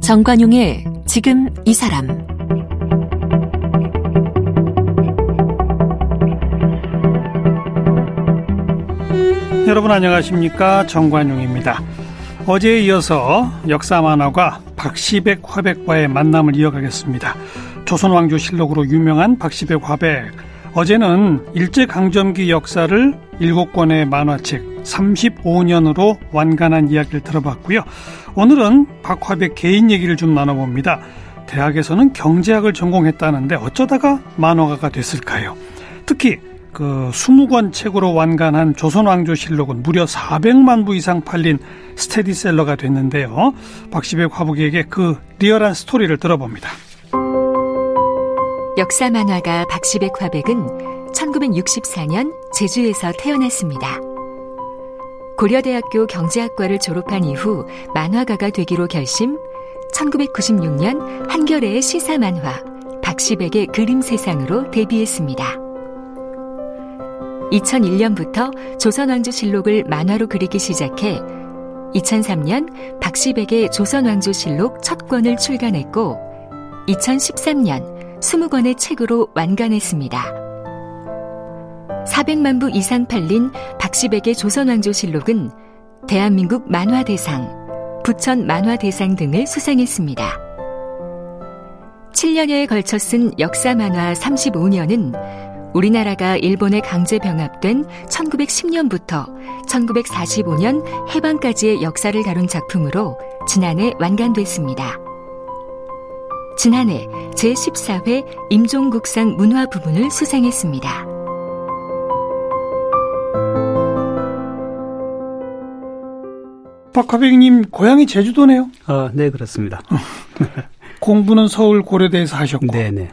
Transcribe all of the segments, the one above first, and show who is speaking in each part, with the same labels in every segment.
Speaker 1: 정관용의 지금 이 사람
Speaker 2: 여러분 안녕하십니까 정관용입니다. 어제에 이어서 역사 만화가 박시백 화백과의 만남을 이어가겠습니다. 조선왕조실록으로 유명한 박시백 화백. 어제는 일제강점기 역사를 7권의 만화책 35년으로 완간한 이야기를 들어봤고요. 오늘은 박화백 개인 얘기를 좀 나눠봅니다. 대학에서는 경제학을 전공했다는데 어쩌다가 만화가가 됐을까요? 특히 그 20권 책으로 완간한 조선왕조실록은 무려 400만 부 이상 팔린 스테디셀러가 됐는데요. 박시백 화북에게 그 리얼한 스토리를 들어봅니다.
Speaker 1: 역사 만화가 박시백 화백은 1964년 제주에서 태어났습니다. 고려대학교 경제학과를 졸업한 이후 만화가가 되기로 결심, 1996년 한겨레의 시사 만화 박시백의 그림 세상으로 데뷔했습니다. 2001년부터 조선왕조실록을 만화로 그리기 시작해 2003년 박시백의 조선왕조실록 첫 권을 출간했고 2013년 20권의 책으로 완간했습니다. 400만 부 이상 팔린 박시백의 조선왕조실록은 대한민국 만화대상, 부천 만화대상 등을 수상했습니다. 7년여에 걸쳐 쓴 역사 만화 35년은 우리나라가 일본에 강제 병합된 1910년부터 1945년 해방까지의 역사를 다룬 작품으로 지난해 완간됐습니다. 지난해 제14회 임종국상 문화 부분을 수상했습니다.
Speaker 2: 박화백님 고향이 제주도네요?
Speaker 3: 어, 네 그렇습니다.
Speaker 2: 공부는 서울 고려대에서 하셨고.
Speaker 3: 네네.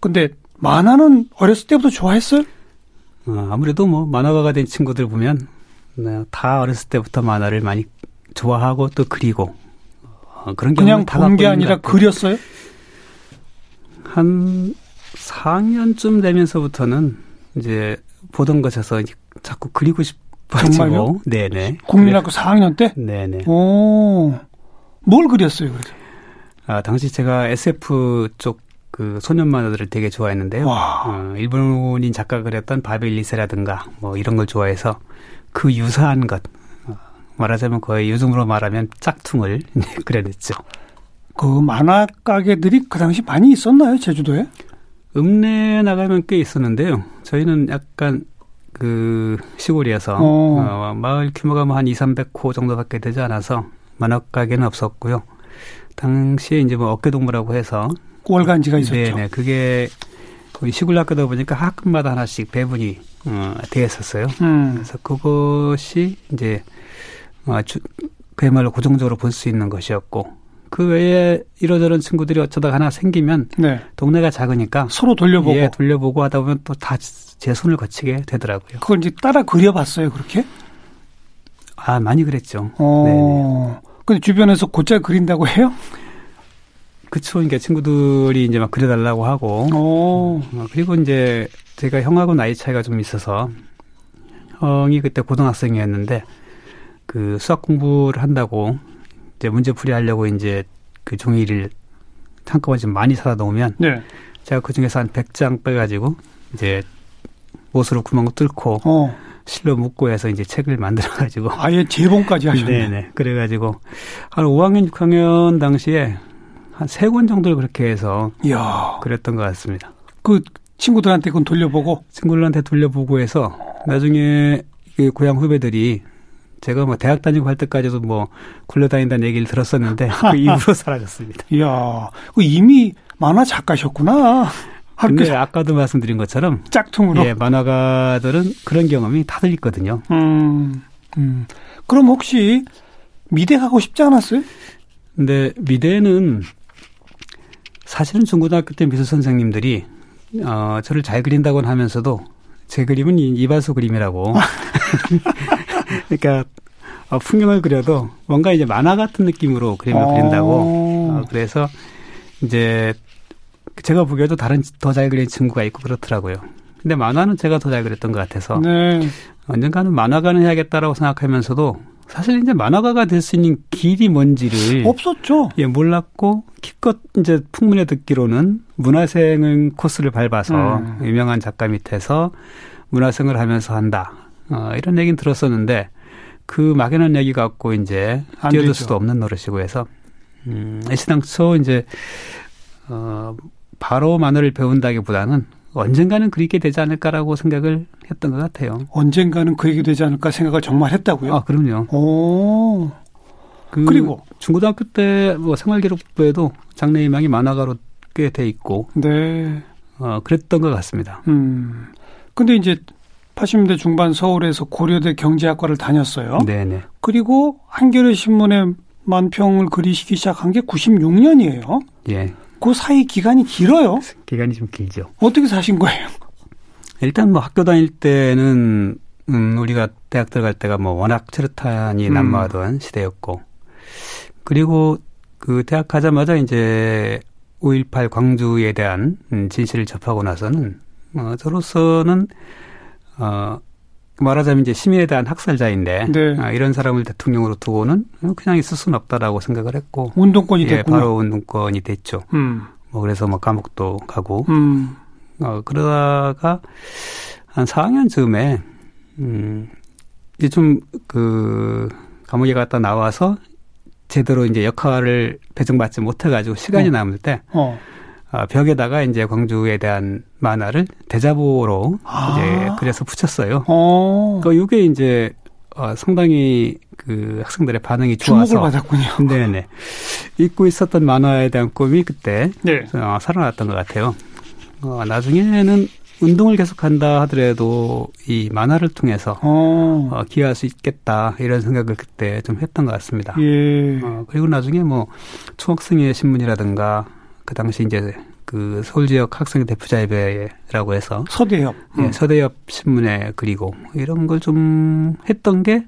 Speaker 2: 근데 만화는 어렸을 때부터 좋아했어요?
Speaker 3: 어, 아무래도 뭐 만화가가 된 친구들 보면 네, 다 어렸을 때부터 만화를 많이 좋아하고 또 그리고 어, 그런
Speaker 2: 그냥 본 게 아니라 그렸어요?
Speaker 3: 한 4학년쯤 되면서부터는 이제 보던 것에서 자꾸 그리고 싶어지고? 네네.
Speaker 2: 국민학교 4학년 때?
Speaker 3: 네네.
Speaker 2: 오. 뭘 그렸어요, 그래서?
Speaker 3: 아, 당시 제가 SF 쪽 그 소년 만화들을 되게 좋아했는데요. 어, 일본인 작가가 그렸던 바벨리세라든가 뭐 이런 걸 좋아해서 그 유사한 것 어, 말하자면 거의 요즘으로 말하면 짝퉁을 그려냈죠.
Speaker 2: 그 만화 가게들이 그 당시 많이 있었나요, 제주도에?
Speaker 3: 읍내 나가면 꽤 있었는데요. 저희는 약간 그 시골이어서
Speaker 2: 어.
Speaker 3: 어, 마을 규모가 뭐 한 2, 300호 정도밖에 되지 않아서 만화 가게는 없었고요. 당시에 이제 뭐 어깨동무라고 해서
Speaker 2: 월간지가 있었죠.
Speaker 3: 네네. 그게 거의 시골 학교다 보니까 학급마다 하나씩 배분이 어, 되어 있었어요.
Speaker 2: 음.
Speaker 3: 그래서 그것이 이제 어, 주, 그야말로 고정적으로 볼 수 있는 것이었고 그 외에 이러저런 친구들이 어쩌다 하나 생기면
Speaker 2: 네.
Speaker 3: 동네가 작으니까
Speaker 2: 서로 돌려보고
Speaker 3: 예, 돌려보고 하다 보면 또 다 제 손을 거치게 되더라고요.
Speaker 2: 그걸 이제 따라 그려봤어요, 그렇게?
Speaker 3: 아 많이 그랬죠.
Speaker 2: 어.
Speaker 3: 네네.
Speaker 2: 근데 주변에서 곧잘 그린다고 해요?
Speaker 3: 그쵸. 그러니까 친구들이 이제 막 그려달라고 하고.
Speaker 2: 어.
Speaker 3: 어, 그리고 이제 제가 형하고 나이 차이가 좀 있어서 형이 그때 고등학생이었는데 그 수학 공부를 한다고 이제 문제 풀이 하려고 이제 그 종이를 한꺼번에 좀 많이 사다 놓으면
Speaker 2: 네.
Speaker 3: 제가 그 중에서 한 100장 빼가지고 이제 못으로 구멍 뚫고
Speaker 2: 어.
Speaker 3: 실로 묶고 해서 이제 책을 만들어가지고
Speaker 2: 아예 재봉까지 하셨네.
Speaker 3: 네네. 그래가지고 한 5학년, 6학년 당시에 한 세 권 정도를 그렇게 해서
Speaker 2: 이야.
Speaker 3: 그랬던 것 같습니다.
Speaker 2: 그 친구들한테 그건 돌려보고
Speaker 3: 친구들한테 돌려보고 해서 나중에 그 고향 후배들이 제가 뭐 대학 다니고 할 때까지도 뭐 굴러다닌다는 얘기를 들었었는데 그 이후로 사라졌습니다.
Speaker 2: 이야. 그 이미 만화 작가셨구나.
Speaker 3: 근데 아까도 말씀드린 것처럼
Speaker 2: 짝퉁으로.
Speaker 3: 예, 만화가들은 그런 경험이 다들 있거든요.
Speaker 2: 음. 음. 그럼 혹시 미대 가고 싶지 않았어요?
Speaker 3: 근데 미대는 사실은 중고등학교 때 미술 선생님들이 어, 저를 잘 그린다고는 하면서도 제 그림은 이- 이발소 그림이라고. 그러니까 어, 풍경을 그려도 뭔가 이제 만화 같은 느낌으로 그림을
Speaker 2: 어.
Speaker 3: 그린다고. 어, 그래서 이제 제가 보기에도 다른 더 잘 그리는 친구가 있고 그렇더라고요. 근데 만화는 제가 더 잘 그렸던 것 같아서 네. 언젠가는 만화가는 해야겠다라고 생각하면서도 사실 이제 만화가가 될 수 있는 길이 뭔지를
Speaker 2: 없었죠.
Speaker 3: 예, 몰랐고 기껏 이제 풍문에 듣기로는 문화생을 코스를 밟아서 음. 유명한 작가 밑에서 문화생을 하면서 한다. 어, 이런 얘기는 들었었는데 그 막연한 얘기 갖고 이제 뛰어들 수도 없는 노릇이고 해서 음, 애시당초 이제 어 바로 만화를 배운다기보다는 언젠가는 그리게 되지 않을까라고 생각을 했던 것 같아요.
Speaker 2: 언젠가는 그리게 되지 않을까 생각을 정말 했다고요?
Speaker 3: 아, 그럼요.
Speaker 2: 오. 그 그리고
Speaker 3: 중고등학교 때 뭐 생활기록부에도 장래희망이 만화가로 꽤 돼 있고.
Speaker 2: 네.
Speaker 3: 어, 그랬던 것 같습니다.
Speaker 2: 음. 근데 이제 80년대 중반 서울에서 고려대 경제학과를 다녔어요.
Speaker 3: 네네.
Speaker 2: 그리고 한겨레 신문에 만평을 그리시기 시작한 게 96년이에요.
Speaker 3: 예.
Speaker 2: 그 사이 기간이 길어요.
Speaker 3: 기간이 좀 길죠.
Speaker 2: 어떻게 사신 거예요?
Speaker 3: 일단 뭐 학교 다닐 때는 음 우리가 대학 들어갈 때가 뭐 워낙 트르탄이 음. 난무하던 시대였고 그리고 그 대학 가자마자 이제 5.18 광주에 대한 음, 진실을 접하고 나서는 어 저로서는 어 말하자면 이제 시민에 대한 학살자인데 네. 아, 이런 사람을 대통령으로 두고는 그냥 있을 수는 없다라고 생각을 했고
Speaker 2: 운동권이 예, 됐고
Speaker 3: 바로 운동권이 됐죠.
Speaker 2: 음.
Speaker 3: 뭐 그래서 뭐 감옥도 가고
Speaker 2: 음.
Speaker 3: 어 그러다가 한 4학년쯤에 음 이제 좀 그 감옥에 갔다 나와서 제대로 이제 역할을 배정받지 못해가지고 시간이 어. 남을 때 어. 어, 벽에다가 이제 광주에 대한 만화를 대자보로 아. 이제 그래서 붙였어요.
Speaker 2: 어.
Speaker 3: 그 이게 이제 어, 상당히 그 학생들의 반응이 좋아서
Speaker 2: 주목을 받았군요.
Speaker 3: 네네. 잊고 있었던 만화에 대한 꿈이 그때
Speaker 2: 네.
Speaker 3: 어, 살아났던 것 같아요. 어, 나중에는 운동을 계속한다 하더라도 이 만화를 통해서
Speaker 2: 어.
Speaker 3: 어, 기여할 수 있겠다 이런 생각을 그때 좀 했던 것 같습니다.
Speaker 2: 예.
Speaker 3: 어, 그리고 나중에 뭐 총학생회 신문이라든가 그 당시 이제 그 서울 지역 학생 대표자협회라고 해서
Speaker 2: 서대협
Speaker 3: 예, 음. 서대협 신문에 그리고 이런 걸 좀 했던 게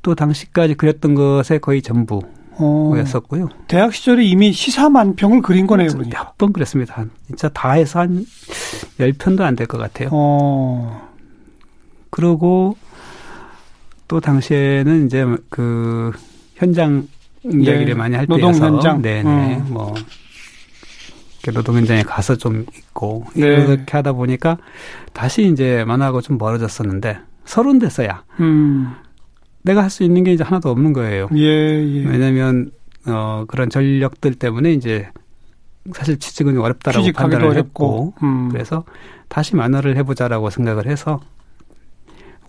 Speaker 3: 또 당시까지 그렸던 것의 거의 전부였었고요. 어,
Speaker 2: 대학 시절에 이미 시사 만평을 그린 거네요, 그러니까.
Speaker 3: 몇번 그랬습니다. 진짜 다 해서 한 10편도 안 될 것 같아요.
Speaker 2: 어.
Speaker 3: 그러고 또 당시에는 이제 그 현장 이야기를 네, 많이 할
Speaker 2: 노동
Speaker 3: 때여서
Speaker 2: 현장.
Speaker 3: 네네 어. 뭐 노동 현장에 가서 좀 있고 네. 이렇게 하다 보니까 다시 이제 만화하고 좀 멀어졌었는데 서른 됐어야
Speaker 2: 음.
Speaker 3: 내가 할 수 있는 게 이제 하나도 없는 거예요.
Speaker 2: 예, 예.
Speaker 3: 왜냐하면 어 그런 전력들 때문에 이제 사실 취직은 어렵다라고 판단을 했고 음. 그래서 다시 만화를 해보자라고 생각을 해서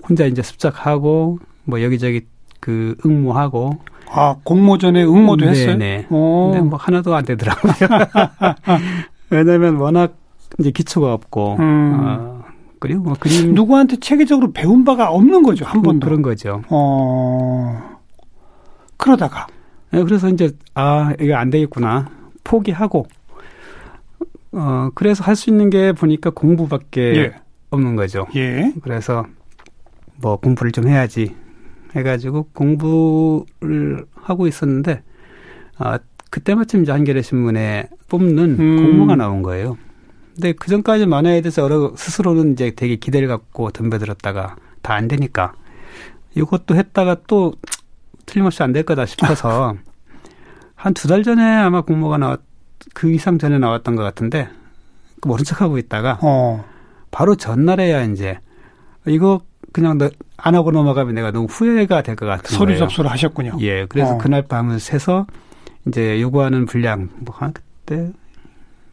Speaker 3: 혼자 이제 습작하고 뭐 여기저기 그 응모하고
Speaker 2: 아, 공모전에 응모도 네, 했어요?
Speaker 3: 네. 근데 뭐 하나도 안 되더라고요. 왜냐면 워낙 이제 기초가 없고,
Speaker 2: 음.
Speaker 3: 어, 그리고 뭐 그림.
Speaker 2: 누구한테 체계적으로 배운 바가 없는 거죠, 한 번도.
Speaker 3: 그런 거죠.
Speaker 2: 어, 그러다가.
Speaker 3: 네, 그래서 이제, 아, 이거 안 되겠구나. 포기하고, 어, 그래서 할 수 있는 게 보니까 공부밖에 예. 없는 거죠.
Speaker 2: 예.
Speaker 3: 그래서 뭐 공부를 좀 해야지 해가지고 공부를 하고 있었는데 아 그때 마침 이제 한겨레 신문에 뽑는 음. 공모가 나온 거예요. 근데 그 전까지 만화에 대해서 여러 스스로는 이제 되게 기대를 갖고 덤벼들었다가 다 안 되니까 이것도 했다가 또 틀림없이 안 될 거다 싶어서 한 두 달 전에 아마 공모가 나왔 그 이상 전에 나왔던 것 같은데 모른 척하고 있다가
Speaker 2: 어.
Speaker 3: 바로 전날에야 이제 이거 그냥 너, 안 하고 넘어가면 내가 너무 후회가 될 것 같은
Speaker 2: 서류
Speaker 3: 거예요.
Speaker 2: 접수를 하셨군요.
Speaker 3: 예, 그래서 어. 그날 밤을 새서 이제 요구하는 분량 뭐한 그때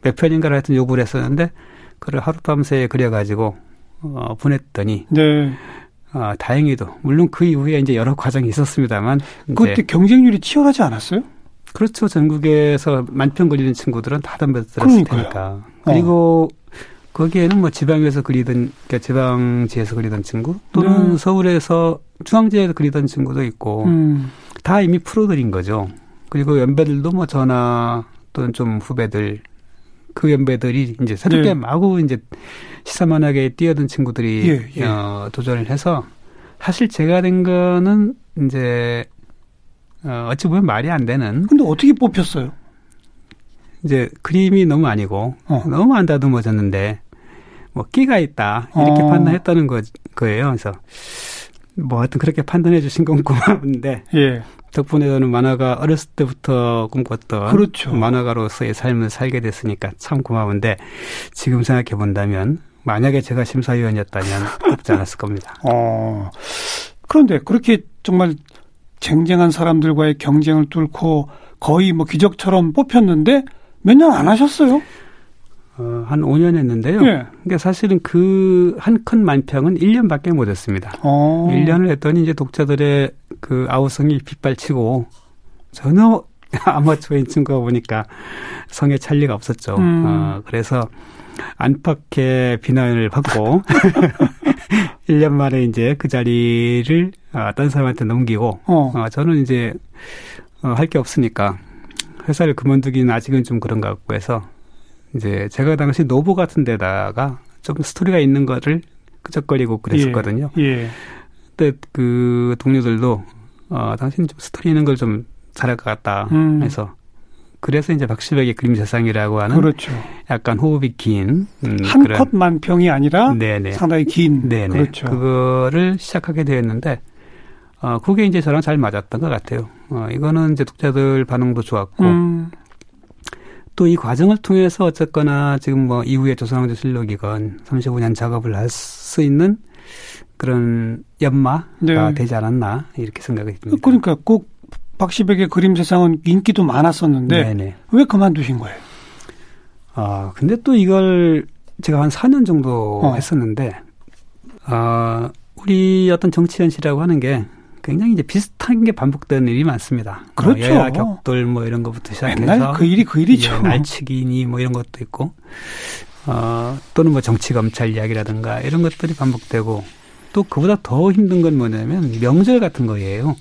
Speaker 3: 몇 편인가를 하여튼 요구를 했었는데 그걸 하룻밤새 그려가지고 어, 보냈더니
Speaker 2: 네.
Speaker 3: 어, 다행히도 물론 그 이후에 이제 여러 과정이 있었습니다만
Speaker 2: 그때 경쟁률이 치열하지 않았어요?
Speaker 3: 그렇죠. 전국에서 만평 걸리는 친구들은 다 덤벼들었을 테니까. 그리고 어. 거기에는 뭐 지방에서 그리던 그러니까 지방지에서 그리던 친구 또는 네. 서울에서 중앙지에서 그리던 친구도 있고
Speaker 2: 음.
Speaker 3: 다 이미 프로들인 거죠. 그리고 연배들도 뭐 저나 또는 좀 후배들 그 연배들이 이제 새롭게 네. 마구 이제 시사만하게 뛰어든 친구들이
Speaker 2: 예, 예.
Speaker 3: 어, 도전을 해서 사실 제가 된 거는 이제 어, 어찌 보면 말이 안 되는.
Speaker 2: 근데 어떻게 뽑혔어요?
Speaker 3: 이제 그림이 너무 아니고 어. 너무 안 다듬어졌는데 뭐 끼가 있다 이렇게 어. 판단했다는 거, 거예요. 그래서 뭐 하여튼 그렇게 판단해 주신 건 고마운데 예. 덕분에 저는 만화가 어렸을 때부터 꿈꿨던 그렇죠. 만화가로서의 삶을 살게 됐으니까 참 고마운데 지금 생각해 본다면 만약에 제가 심사위원이었다면 없지 않았을 겁니다. 어.
Speaker 2: 그런데 그렇게 정말 쟁쟁한 사람들과의 경쟁을 뚫고 거의 뭐 기적처럼 뽑혔는데 몇 년 안 하셨어요?
Speaker 3: 어, 한 5년 했는데요. 예. 그러니까 사실은 그한컷 만평은 1년밖에 못 했습니다. 어. 1년을 했더니 이제 독자들의 그 아우성이 빗발치고 전혀 아마추어인 친구가 보니까 성에 찰 리가 없었죠. 음. 어, 그래서 안팎의 비난을 받고 1년 만에 이제 그 자리를 어, 딴 사람한테 넘기고 어. 어 저는 이제 어, 할 게 없으니까 회사를 그만두기는 아직은 좀 그런 것 같고 해서 이제 제가 당시 노부 같은 데다가 좀 스토리가 있는 거를 끄적거리고 그랬었거든요. 예. 예. 그때 그 동료들도 어, 당신 좀 스토리 있는 걸 좀 잘할 것 같다 음. 해서 그래서 이제 박시백의 그림 세상이라고 하는 그렇죠. 약간 호흡이 긴
Speaker 2: 음, 한 컷 만 평이 아니라 네네. 상당히 긴 네네. 그렇죠.
Speaker 3: 그거를 시작하게 되었는데 어 그게 이제 저랑 잘 맞았던 것 같아요. 어 이거는 이제 독자들 반응도 좋았고 음. 또 이 과정을 통해서 어쨌거나 지금 뭐 이후에 조선왕조 실록이건 35년 작업을 할 수 있는 그런 연마가 네. 되지 않았나 이렇게 생각이 듭니다.
Speaker 2: 그러니까 꼭 박시백의 그림 세상은 인기도 많았었는데 네네. 왜 그만두신 거예요?
Speaker 3: 아 근데 또 이걸 제가 한 4년 정도 어. 했었는데 아 우리 어떤 정치 현실이라고 하는 게 굉장히 이제 비슷한 게 반복되는 일이 많습니다.
Speaker 2: 뭐 그렇죠.
Speaker 3: 뭐 격돌 뭐 이런 것부터 시작해서
Speaker 2: 맨날 그 일이 그 일이죠.
Speaker 3: 예, 날치기니 뭐 이런 것도 있고 어 또는 뭐 정치 검찰 이야기라든가 이런 것들이 반복되고 또 그보다 더 힘든 건 뭐냐면 명절 같은 거예요.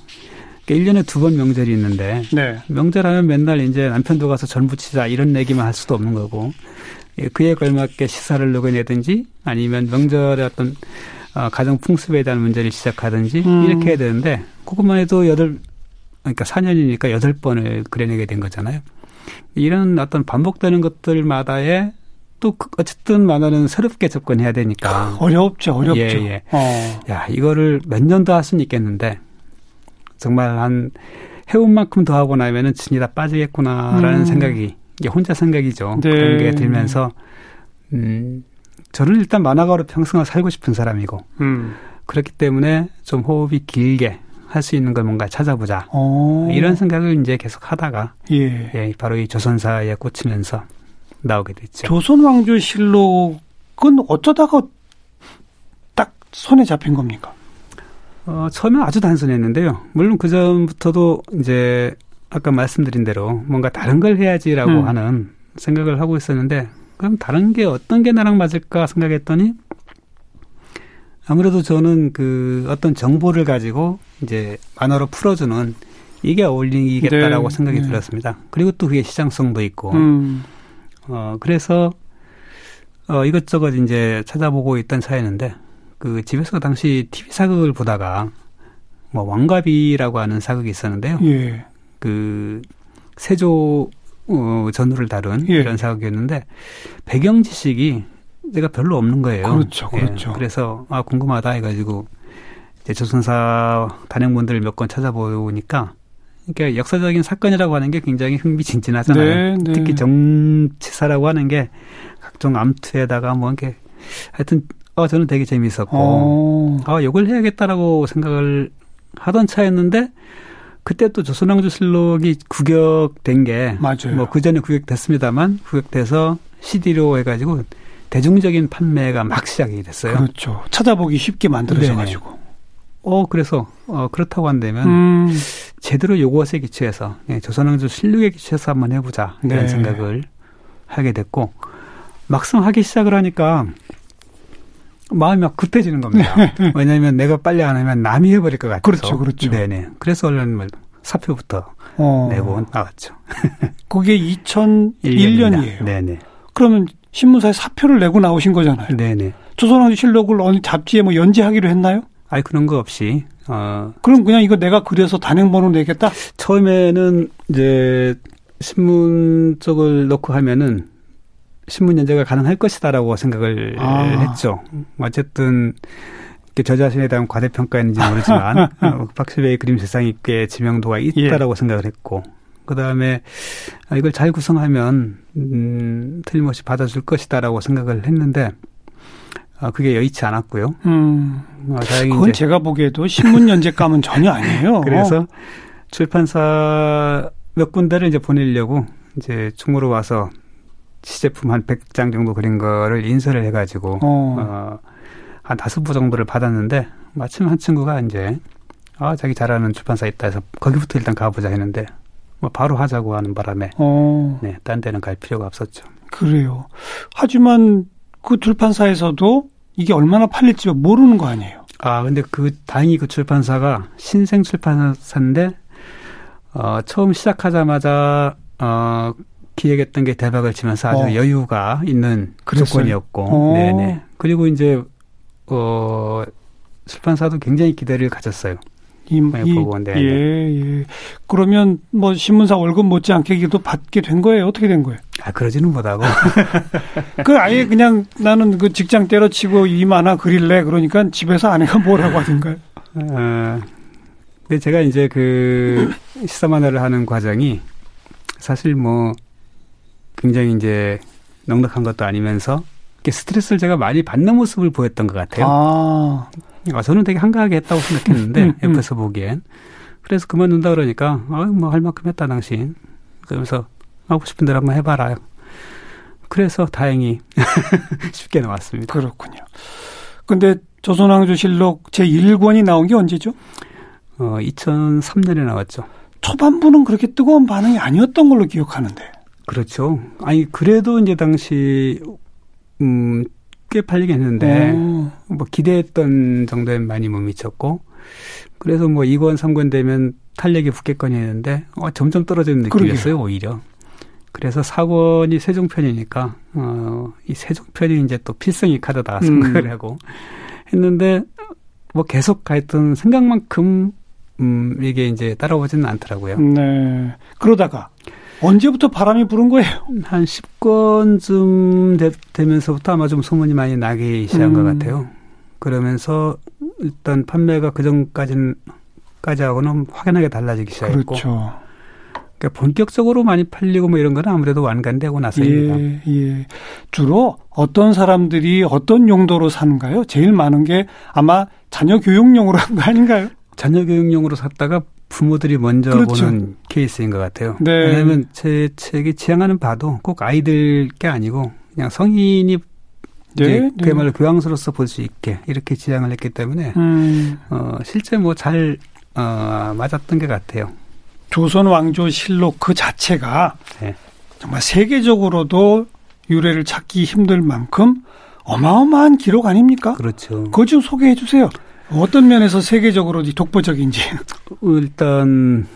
Speaker 3: 그러니까 1년에 두 번 명절이 있는데 네. 명절 하면 맨날 이제 남편도 가서 전 부치자 이런 얘기만 할 수도 없는 거고 예, 그에 걸맞게 시사를 녹여내든지 아니면 명절의 어떤 어, 가정 풍습에 대한 문제를 시작하든지 음. 이렇게 해야 되는데 그것만 해도 여덟 그러니까 4년이니까 여덟 번을 그려내게 된 거잖아요. 이런 어떤 반복되는 것들마다의 또그 어쨌든 만화는 새롭게 접근해야 되니까
Speaker 2: 어렵죠, 어렵죠. 예, 예.
Speaker 3: 어. 야 이거를 몇 년 더 할 수는 있겠는데 정말 한 해온 만큼 더 하고 나면은 진이 다 빠지겠구나라는 음. 생각이 이게 혼자 생각이죠. 네. 그런 게 들면서 음 저는 일단 만화가로 평생을 살고 싶은 사람이고 음. 그렇기 때문에 좀 호흡이 길게 할 수 있는 걸 뭔가 찾아보자 오. 이런 생각을 이제 계속 하다가 예. 예 바로 이 조선사에 꽂히면서 나오게 됐죠.
Speaker 2: 조선 왕조실록은 어쩌다가 딱 손에 잡힌 겁니까?
Speaker 3: 어, 처음엔 아주 단순했는데요. 물론 그 전부터도 이제 아까 말씀드린 대로 뭔가 다른 걸 해야지라고 음. 하는 생각을 하고 있었는데 그럼 다른 게 어떤 게 나랑 맞을까 생각했더니 아무래도 저는 그 어떤 정보를 가지고 이제 만화로 풀어주는 이게 어울리겠다라고 네. 생각이 네. 들었습니다. 그리고 또 그게 시장성도 있고, 음. 어, 그래서, 어, 이것저것 이제 찾아보고 있던 차이였는데, 그 집에서 당시 TV 사극을 보다가, 뭐, 왕가비라고 하는 사극이 있었는데요. 예. 그, 세조 어, 전후를 다룬 예. 이런 사극이었는데 배경 지식이 내가 별로 없는 거예요.
Speaker 2: 그렇죠, 예. 그렇죠.
Speaker 3: 예. 그래서 아 궁금하다 해가지고 이제 조선사 단행본들을 몇 권 찾아보니까 그러니까 역사적인 사건이라고 하는 게 굉장히 흥미진진하잖아요. 네, 네. 특히 정치사라고 하는 게 각종 암투에다가 뭐 이렇게 하여튼 어 저는 되게 재미있었고 오. 어. 아 이걸 해야겠다라고 생각을 하던 차였는데 그때 또 조선왕조 실록이 구격된 게 맞아요. 뭐그 전에 구격됐습니다만 구격돼서 CD로 해가지고 대중적인 판매가 막 시작이 됐어요.
Speaker 2: 그렇죠. 찾아보기 쉽게 만들어져 가지고.
Speaker 3: 어 그래서 어 그렇다고 한다면 음. 제대로 요것에 기초해서 예, 조선왕조 실록에 기초해서 한번 해보자 이런 네. 생각을 하게 됐고 막상 하기 시작을 하니까 마음이 막 급해지는 겁니다. 네. 왜냐하면 내가 빨리 안 하면 남이 해버릴 것 같아서.
Speaker 2: 그렇죠, 그렇죠.
Speaker 3: 네네. 그래서 얼른 뭐 사표부터 어. 내고 나왔죠.
Speaker 2: 그게 2001년이에요.
Speaker 3: 네네.
Speaker 2: 그러면 신문사에 사표를 내고 나오신 거잖아요.
Speaker 3: 네네.
Speaker 2: 조선왕조 실록을 어느 잡지에 뭐 연재하기로 했나요?
Speaker 3: 아니 그런 거 없이. 어.
Speaker 2: 그럼 그냥 이거 내가 그려서 단행본으로 내겠다?
Speaker 3: 처음에는 이제 신문 쪽을 놓고 하면은 신문 연재가 가능할 것이다라고 생각을 아. 했죠. 어쨌든 저 자신에 대한 과대평가인지 모르지만 어, 박시배의 그림 세상이 꽤 지명도가 있다라고 예. 생각을 했고 그 다음에 이걸 잘 구성하면 음, 틀림없이 받아줄 것이다라고 생각을 했는데 아, 그게 여의치 않았고요. 음,
Speaker 2: 아, 다행히 그건 이제 제가 보기에도 신문 연재감은 전혀 아니에요.
Speaker 3: 그래서 출판사 몇 군데를 이제 보내려고 이제 충무로 와서 시제품 한 100장 정도 그린 거를 인쇄를 해가지고 어. 어, 한 다섯 부 정도를 받았는데 마침 한 친구가 이제 아 자기 잘하는 출판사 있다 해서 거기부터 일단 가보자 했는데 뭐 바로 하자고 하는 바람에 어. 네, 딴 데는 갈 필요가 없었죠.
Speaker 2: 그래요. 하지만 그 출판사에서도 이게 얼마나 팔릴지 모르는 거 아니에요.
Speaker 3: 아 근데 그 다행히 그 출판사가 신생 출판사인데 어 처음 시작하자마자 어 기획했던 게 대박을 치면서 아주 어. 여유가 있는 그랬어요? 조건이었고, 어. 네네. 그리고 이제 어 출판사도 굉장히 기대를 가졌어요. 이, 이, 보고, 네, 예,
Speaker 2: 예. 그러면 뭐 신문사 월급 못지않게 기도 받게 된 거예요? 어떻게 된 거예요?
Speaker 3: 아, 그러지는 못하고.
Speaker 2: 그 아예 그냥 나는 그 직장 때려치고 이 만화 그릴래. 그러니까 집에서 아내가 뭐라고 하던가요? 어,
Speaker 3: 근데 제가 이제 그 시사 만화를 하는 과정이 사실 뭐 굉장히 이제 넉넉한 것도 아니면서 스트레스를 제가 많이 받는 모습을 보였던 것 같아요. 아. 아 저는 되게 한가하게 했다고 생각했는데 음, 음. 옆에서 보기엔 그래서 그만둔다 그러니까 아뭐 할 만큼 했다 당신 그러면서 하고 싶은 대로 한번 해봐라. 그래서 다행히 쉽게 나왔습니다.
Speaker 2: 그렇군요. 근데 조선왕조실록 제 1권이 나온 게 언제죠?
Speaker 3: 어 2003년에 나왔죠.
Speaker 2: 초반부는 그렇게 뜨거운 반응이 아니었던 걸로 기억하는데.
Speaker 3: 그렇죠. 아니 그래도 이제 당시 음, 꽤 팔리긴 했는데 오. 뭐 기대했던 정도에 많이 못 미쳤고 그래서 뭐 2권, 3권 되면 탄력이 붙겠거니 했는데 어, 점점 떨어지는 느낌이었어요, 그러게요. 오히려. 그래서 4권이 세종편이니까 어, 이 세종편이 이제 또 필승이 카드다 생각을 음. 하고 했는데 뭐 계속 가했던 생각만큼 음, 이게 이제 따라오지는 않더라고요.
Speaker 2: 네. 그러다가 언제부터 바람이 부른 거예요?
Speaker 3: 한 10권쯤 되, 면서부터 아마 좀 소문이 많이 나기 시작한 음. 것 같아요. 그러면서 일단 판매가 그 전까지는 까지하고는 확연하게 달라지기 시작했고. 그렇죠. 그러니까 본격적으로 많이 팔리고 뭐 이런 거는 아무래도 완간되고 나서입니다.
Speaker 2: 예, 예. 주로 어떤 사람들이 어떤 용도로 사는가요? 제일 많은 게 아마 자녀 교육용으로 한 거 아닌가요?
Speaker 3: 자녀 교육용으로 샀다가 부모들이 먼저 그렇죠. 보는 케이스인 것 같아요. 네. 왜냐하면 제 책이 지향하는 바도 꼭 아이들 게 아니고 그냥 성인이 네, 네. 그야말로 교황서로서 볼 수 있게 이렇게 지향을 했기 때문에 음. 어, 실제 뭐잘 어, 맞았던 것 같아요.
Speaker 2: 조선 왕조 실록 그 자체가 네. 정말 세계적으로도 유래를 찾기 힘들 만큼 어마어마한 기록 아닙니까?
Speaker 3: 그렇죠.
Speaker 2: 그거 좀 소개해 주세요. 어떤 면에서 세계적으로 독보적인지.
Speaker 3: 일단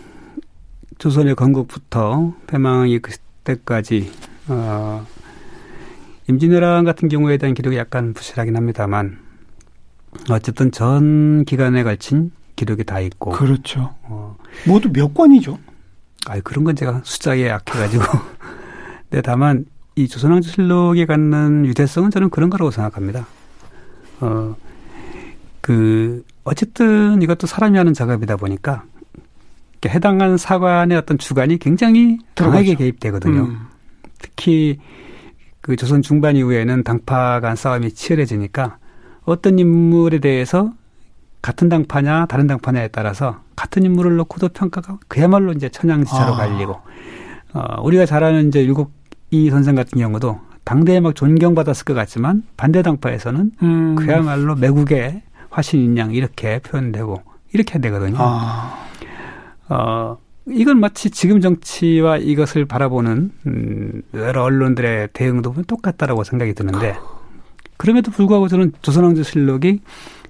Speaker 3: 조선의 건국부터 패망이 그때까지 어, 임진왜란 같은 경우에 대한 기록이 약간 부실하긴 합니다만 어쨌든 전 기간에 걸친 기록이 다 있고.
Speaker 2: 그렇죠. 어, 모두 몇 권이죠?
Speaker 3: 아, 그런 건 제가 숫자에 약해가지고. 네, 다만 이 조선왕조실록이 갖는 유대성은 저는 그런 거라고 생각합니다. 어, 그 어쨌든 이것도 사람이 하는 작업이다 보니까 해당하는 사관의 어떤 주관이 굉장히 강하게 개입되거든요. 음. 특히 그 조선 중반 이후에는 당파 간 싸움이 치열해지니까 어떤 인물에 대해서 같은 당파냐 다른 당파냐에 따라서 같은 인물을 놓고도 평가가 그야말로 이제 천양지차로 아. 갈리고 어 우리가 잘 아는 이제 율곡 이 선생 같은 경우도 당대에 막 존경받았을 것 같지만 반대 당파에서는 음. 그야말로 매국의 화신인양 이렇게 표현되고 이렇게 되거든요. 아. 어, 이건 마치 지금 정치와 이것을 바라보는 음, 여러 언론들의 대응도 똑같다라고 생각이 드는데 그럼에도 불구하고 저는 조선왕조실록이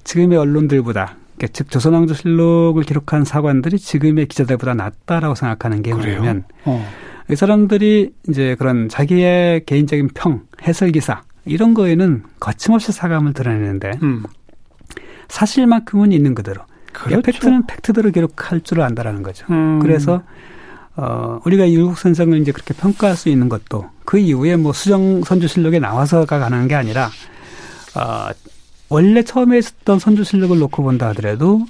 Speaker 3: 지금의 언론들보다 그러니까 즉 조선왕조실록을 기록한 사관들이 지금의 기자들보다 낫다라고 생각하는 게 뭐냐면 어. 이 사람들이 이제 그런 자기의 개인적인 평, 해설 기사 이런 거에는 거침없이 사감을 드러내는데 음. 사실만큼은 있는 그대로. 그렇죠. 팩트는 팩트대로 기록할 줄을 안다라는 거죠. 음. 그래서 어, 우리가 율곡 선생을 이제 그렇게 평가할 수 있는 것도 그 이후에 뭐 수정 선조 실록에 나와서가 가는 게 아니라 어, 원래 처음에 있었던 선조 실록을 놓고 본다 하더라도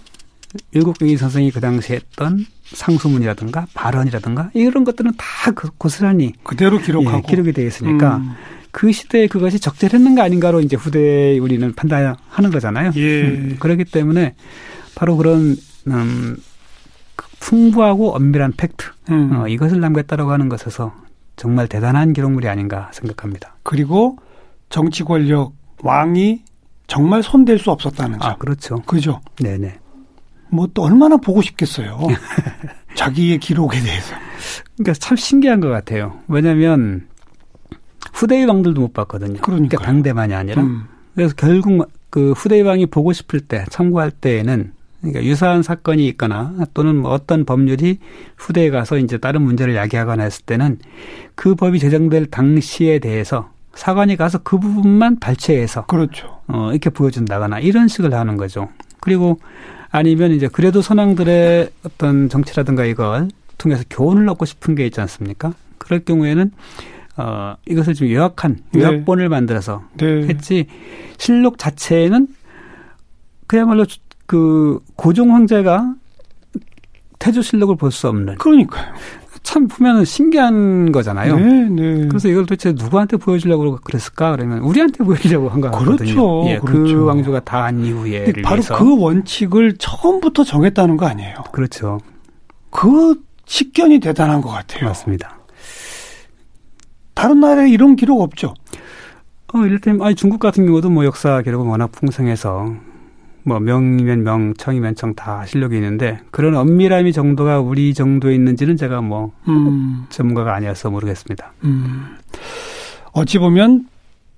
Speaker 3: 율곡경희 선생이 그 당시에 했던 상수문이라든가 발언이라든가 이런 것들은 다그 고스란히
Speaker 2: 그대로 기록하고 예,
Speaker 3: 기록이 되어 있으니까 음. 그 시대에 그것이 적절했는가 아닌가로 이제 후대에 우리는 판단하는 거잖아요.
Speaker 2: 예. 음,
Speaker 3: 그렇기 때문에 바로 그런 음, 풍부하고 엄밀한 팩트 음. 어, 이것을 남겼다라고 하는 것에서 정말 대단한 기록물이 아닌가 생각합니다.
Speaker 2: 그리고 정치 권력 왕이 정말 손댈 수 없었다는 점.
Speaker 3: 아, 그렇죠.
Speaker 2: 그죠?
Speaker 3: 네네.
Speaker 2: 뭐 또 얼마나 보고 싶겠어요. 자기의 기록에 대해서.
Speaker 3: 그러니까 참 신기한 것 같아요. 왜냐하면 후대의 왕들도 못 봤거든요.
Speaker 2: 그러니까
Speaker 3: 당대만이 아니라. 음. 그래서 결국 그 후대의 왕이 보고 싶을 때 참고할 때에는 그러니까 유사한 사건이 있거나 또는 뭐 어떤 법률이 후대에 가서 이제 다른 문제를 야기하거나 했을 때는 그 법이 제정될 당시에 대해서 사관이 가서 그 부분만 발췌해서
Speaker 2: 그렇죠.
Speaker 3: 어 이렇게 보여준다거나 이런 식을 하는 거죠. 그리고 아니면 이제 그래도 선왕들의 어떤 정치라든가 이걸 통해서 교훈을 얻고 싶은 게 있지 않습니까? 그럴 경우에는 어 이것을 좀 요약한 네. 요약본을 네. 만들어서 네. 했지 실록 자체는 그야말로 그 고종 황제가 태조 실록을 볼 수 없는.
Speaker 2: 그러니까요.
Speaker 3: 참 보면은 신기한 거잖아요.
Speaker 2: 네, 네.
Speaker 3: 그래서 이걸 도대체 누구한테 보여주려고 그랬을까? 그러면 우리한테 보여주려고 한 거거든요.
Speaker 2: 그렇죠.
Speaker 3: 예, 그 그렇죠. 그 왕조가 다한 이후에
Speaker 2: 바로 위해서. 그 원칙을 처음부터 정했다는 거 아니에요.
Speaker 3: 그렇죠.
Speaker 2: 그 식견이 대단한 것 같아요.
Speaker 3: 맞습니다.
Speaker 2: 다른 나라에 이런 기록 없죠.
Speaker 3: 어, 이를테면, 아니, 중국 같은 경우도 뭐 역사 기록은 워낙 풍성해서 뭐 명이면 명, 청이면 청 다 실력이 있는데 그런 엄밀함이 정도가 우리 정도에 있는지는 제가 뭐 음. 전문가가 아니어서 모르겠습니다.
Speaker 2: 음. 어찌 보면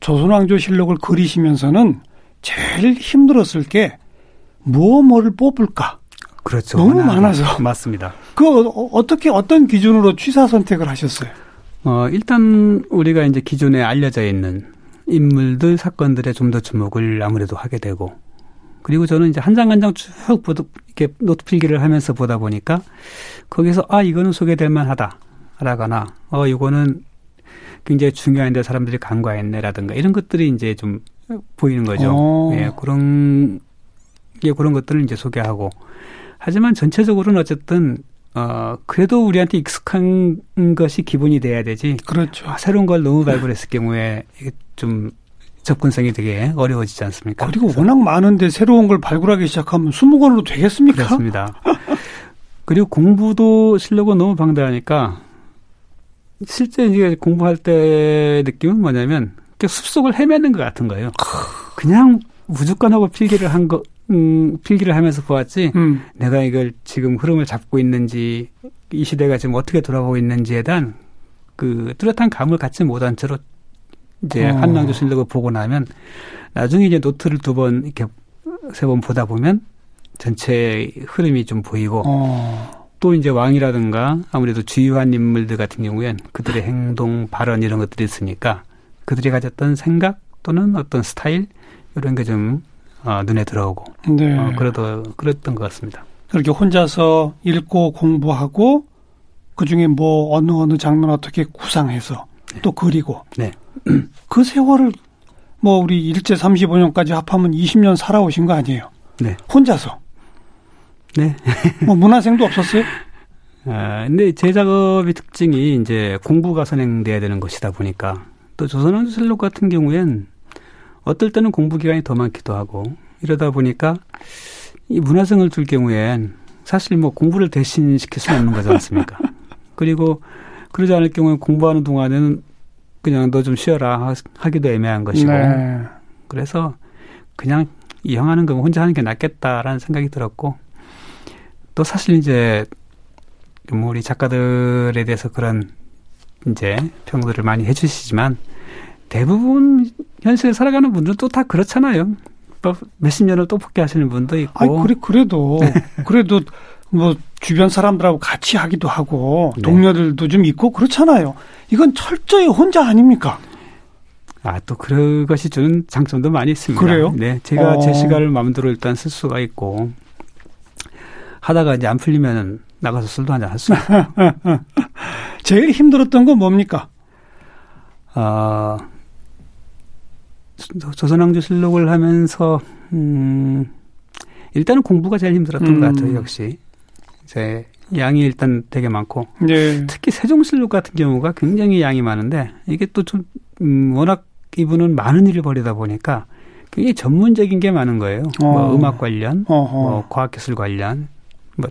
Speaker 2: 조선왕조 실록을 그리시면서는 제일 힘들었을 게 무엇 뭐를 뽑을까?
Speaker 3: 그렇죠.
Speaker 2: 너무 많아서.
Speaker 3: 맞습니다.
Speaker 2: 그 어, 어떻게 어떤 기준으로 취사 선택을 하셨어요?
Speaker 3: 어, 일단 우리가 이제 기존에 알려져 있는 인물들 사건들에 좀 더 주목을 아무래도 하게 되고 그리고 저는 이제 한 장 한 장 쭉 보도 이렇게 노트 필기를 하면서 보다 보니까 거기서 아 이거는 소개될 만하다 라거나 어 이거는 굉장히 중요한데 사람들이 간과했네라든가 이런 것들이 이제 좀 보이는 거죠. 오. 어. 예, 그런 게 그런 것들을 이제 소개하고 하지만 전체적으로는 어쨌든 어 그래도 우리한테 익숙한 것이 기본이 돼야 되지.
Speaker 2: 그렇죠.
Speaker 3: 아, 새로운 걸 너무 발굴했을 경우에 좀 접근성이 되게 어려워지지 않습니까?
Speaker 2: 그리고 워낙 많은데 새로운 걸 발굴하기 시작하면 20권으로 되겠습니까?
Speaker 3: 그렇습니다. 그리고 공부도 실력은 너무 방대하니까 실제 이제 공부할 때 느낌은 뭐냐면 숲속을 헤매는 것 같은 거예요. 그냥 무조건 하고 필기를 한 거, 음, 필기를 하면서 보았지, 음. 내가 이걸 지금 흐름을 잡고 있는지, 이 시대가 지금 어떻게 돌아가고 있는지에 대한 그 뚜렷한 감을 갖지 못한 채로 이제 어. 한낭조 실력을 보고 나면 나중에 이제 노트를 두 번 이렇게 세 번 보다 보면 전체 흐름이 좀 보이고 어. 또 이제 왕이라든가 아무래도 주요한 인물들 같은 경우엔 그들의 행동, 발언 이런 것들이 있으니까 그들이 가졌던 생각 또는 어떤 스타일 이런 게 좀 어, 눈에 들어오고 네. 어, 그래도 그랬던 것 같습니다.
Speaker 2: 그렇게 혼자서 읽고 공부하고 그 중에 뭐 어느 어느 장면 어떻게 구상해서 네. 또 그리고
Speaker 3: 네.
Speaker 2: 그 세월을 뭐 우리 일제 35년까지 합하면 20년 살아오신 거 아니에요?
Speaker 3: 네.
Speaker 2: 혼자서.
Speaker 3: 네.
Speaker 2: 뭐 문화생도 없었어요?
Speaker 3: 아, 근데 제 작업의 특징이 이제 공부가 선행돼야 되는 것이다 보니까 또 조선왕조실록 같은 경우엔 어떨 때는 공부 기간이 더 많기도 하고 이러다 보니까 이 문화생을 둘 경우엔 사실 뭐 공부를 대신 시킬 수는 없는 거지 않습니까? 그리고 그러지 않을 경우에 공부하는 동안에는 그냥 너 좀 쉬어라 하기도 애매한 것이고 네. 그래서 그냥 이형하는 거 혼자 하는 게 낫겠다라는 생각이 들었고 또 사실 이제 뭐 우리 작가들에 대해서 그런 이제 평들을 많이 해주시지만 대부분 현실에 살아가는 분들은 또 다 그렇잖아요. 또 몇십 년을 또 복귀하시는 분도 있고.
Speaker 2: 아니, 그래, 그래도, 그래도 뭐 주변 사람들하고 같이 하기도 하고 네. 동료들도 좀 있고 그렇잖아요. 이건 철저히 혼자 아닙니까?
Speaker 3: 아, 또 그것이 주는 장점도 많이 있습니다.
Speaker 2: 그래요?
Speaker 3: 네. 제가 어. 제 시간을 마음대로 일단 쓸 수가 있고 하다가 이제 안 풀리면은 나가서 술도 한잔 할 수 있고.
Speaker 2: 제일 힘들었던 건 뭡니까?
Speaker 3: 아, 조선왕조 실록을 하면서, 음, 일단은 공부가 제일 힘들었던 음. 것 같아요, 역시. 이제, 양이 일단 되게 많고. 네. 특히 세종실록 같은 경우가 굉장히 양이 많은데, 이게 또 좀, 음, 워낙 이분은 많은 일을 벌이다 보니까 굉장히 전문적인 게 많은 거예요. 뭐 어. 뭐 음악 관련, 어허. 뭐 과학기술 관련, 뭐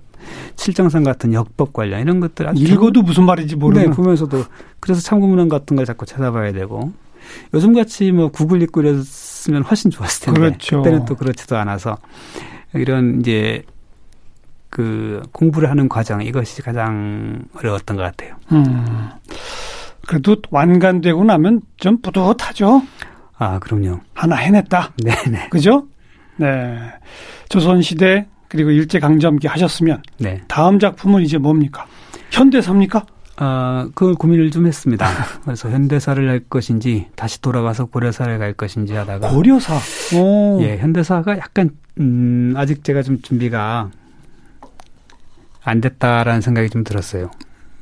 Speaker 3: 칠정산 같은 역법 관련 이런 것들
Speaker 2: 읽어도 무슨 말인지 모르는.
Speaker 3: 네, 보면서도 그래서 참고문헌 같은 걸 자꾸 찾아봐야 되고 요즘 같이 뭐 구글 읽고 이랬으면 훨씬 좋았을 텐데 그렇죠. 그때는 또 그렇지도 않아서 이런 이제 그 공부를 하는 과정 이것이 가장 어려웠던 것 같아요. 음.
Speaker 2: 그래도 완간되고 나면 좀 뿌듯하죠.
Speaker 3: 아, 그럼요.
Speaker 2: 하나 해냈다.
Speaker 3: 네네.
Speaker 2: 그죠? 네. 조선시대 그리고 일제강점기 하셨으면 네. 다음 작품은 이제 뭡니까? 현대사입니까?
Speaker 3: 아, 그걸 고민을 좀 했습니다. 그래서 현대사를 할 것인지 다시 돌아가서 고려사를 갈 것인지 하다가
Speaker 2: 고려사.
Speaker 3: 오. 예, 현대사가 약간 음, 아직 제가 좀 준비가 안 됐다라는 생각이 좀 들었어요.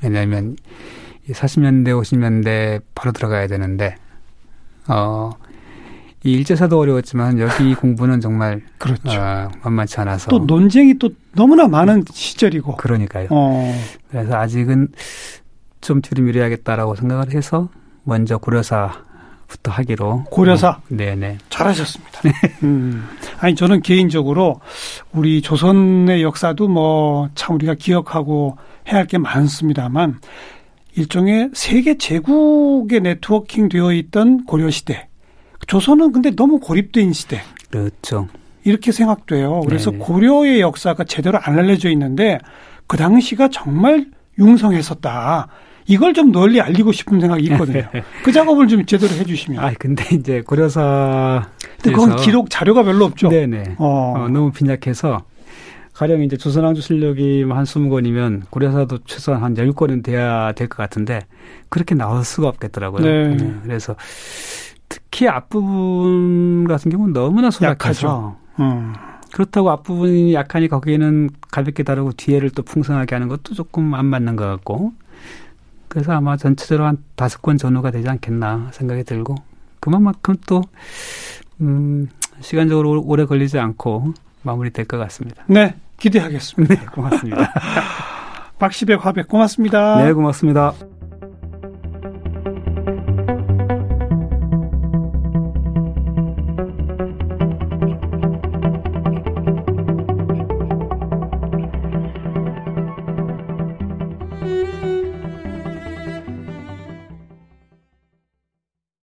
Speaker 3: 왜냐하면 40년대, 50년대 바로 들어가야 되는데 어, 이 일제사도 어려웠지만 여기 공부는 정말 그렇죠. 어, 만만치 않아서
Speaker 2: 또 논쟁이 또 너무나 많은 시절이고
Speaker 3: 그러니까요. 어. 그래서 아직은 좀 들이밀어야겠다라고 생각을 해서 먼저 고려사부터 하기로
Speaker 2: 고려사
Speaker 3: 어, 네네
Speaker 2: 잘하셨습니다. 음. 아니 저는 개인적으로 우리 조선의 역사도 뭐 참 우리가 기억하고 해야 할 게 많습니다만 일종의 세계 제국의 네트워킹 되어 있던 고려 시대 조선은 근데 너무 고립된 시대.
Speaker 3: 그렇죠.
Speaker 2: 이렇게 생각돼요. 그래서 네네. 고려의 역사가 제대로 안 알려져 있는데 그 당시가 정말 융성했었다. 이걸 좀 널리 알리고 싶은 생각이 있거든요. 그 작업을 좀 제대로 해주시면.
Speaker 3: 아, 근데 이제 고려사.
Speaker 2: 근데 그건 기록 자료가 별로 없죠.
Speaker 3: 네네. 어. 어, 너무 빈약해서 가령 이제 조선왕조 실력이 한 20권이면 고려사도 최소한 한 10권은 돼야 될 것 같은데 그렇게 나올 수가 없겠더라고요. 네. 네. 그래서 특히 앞부분 같은 경우는 너무나 소박해서 음. 그렇다고 앞부분이 약하니 거기에는 가볍게 다루고 뒤에를 또 풍성하게 하는 것도 조금 안 맞는 것 같고 그래서 아마 전체적으로 한 다섯 권 전후가 되지 않겠나 생각이 들고 그만큼 또 음, 시간적으로 오래 걸리지 않고 마무리될 것 같습니다.
Speaker 2: 네, 기대하겠습니다.
Speaker 3: 네, 고맙습니다.
Speaker 2: 박시백 화백 고맙습니다.
Speaker 3: 네, 고맙습니다.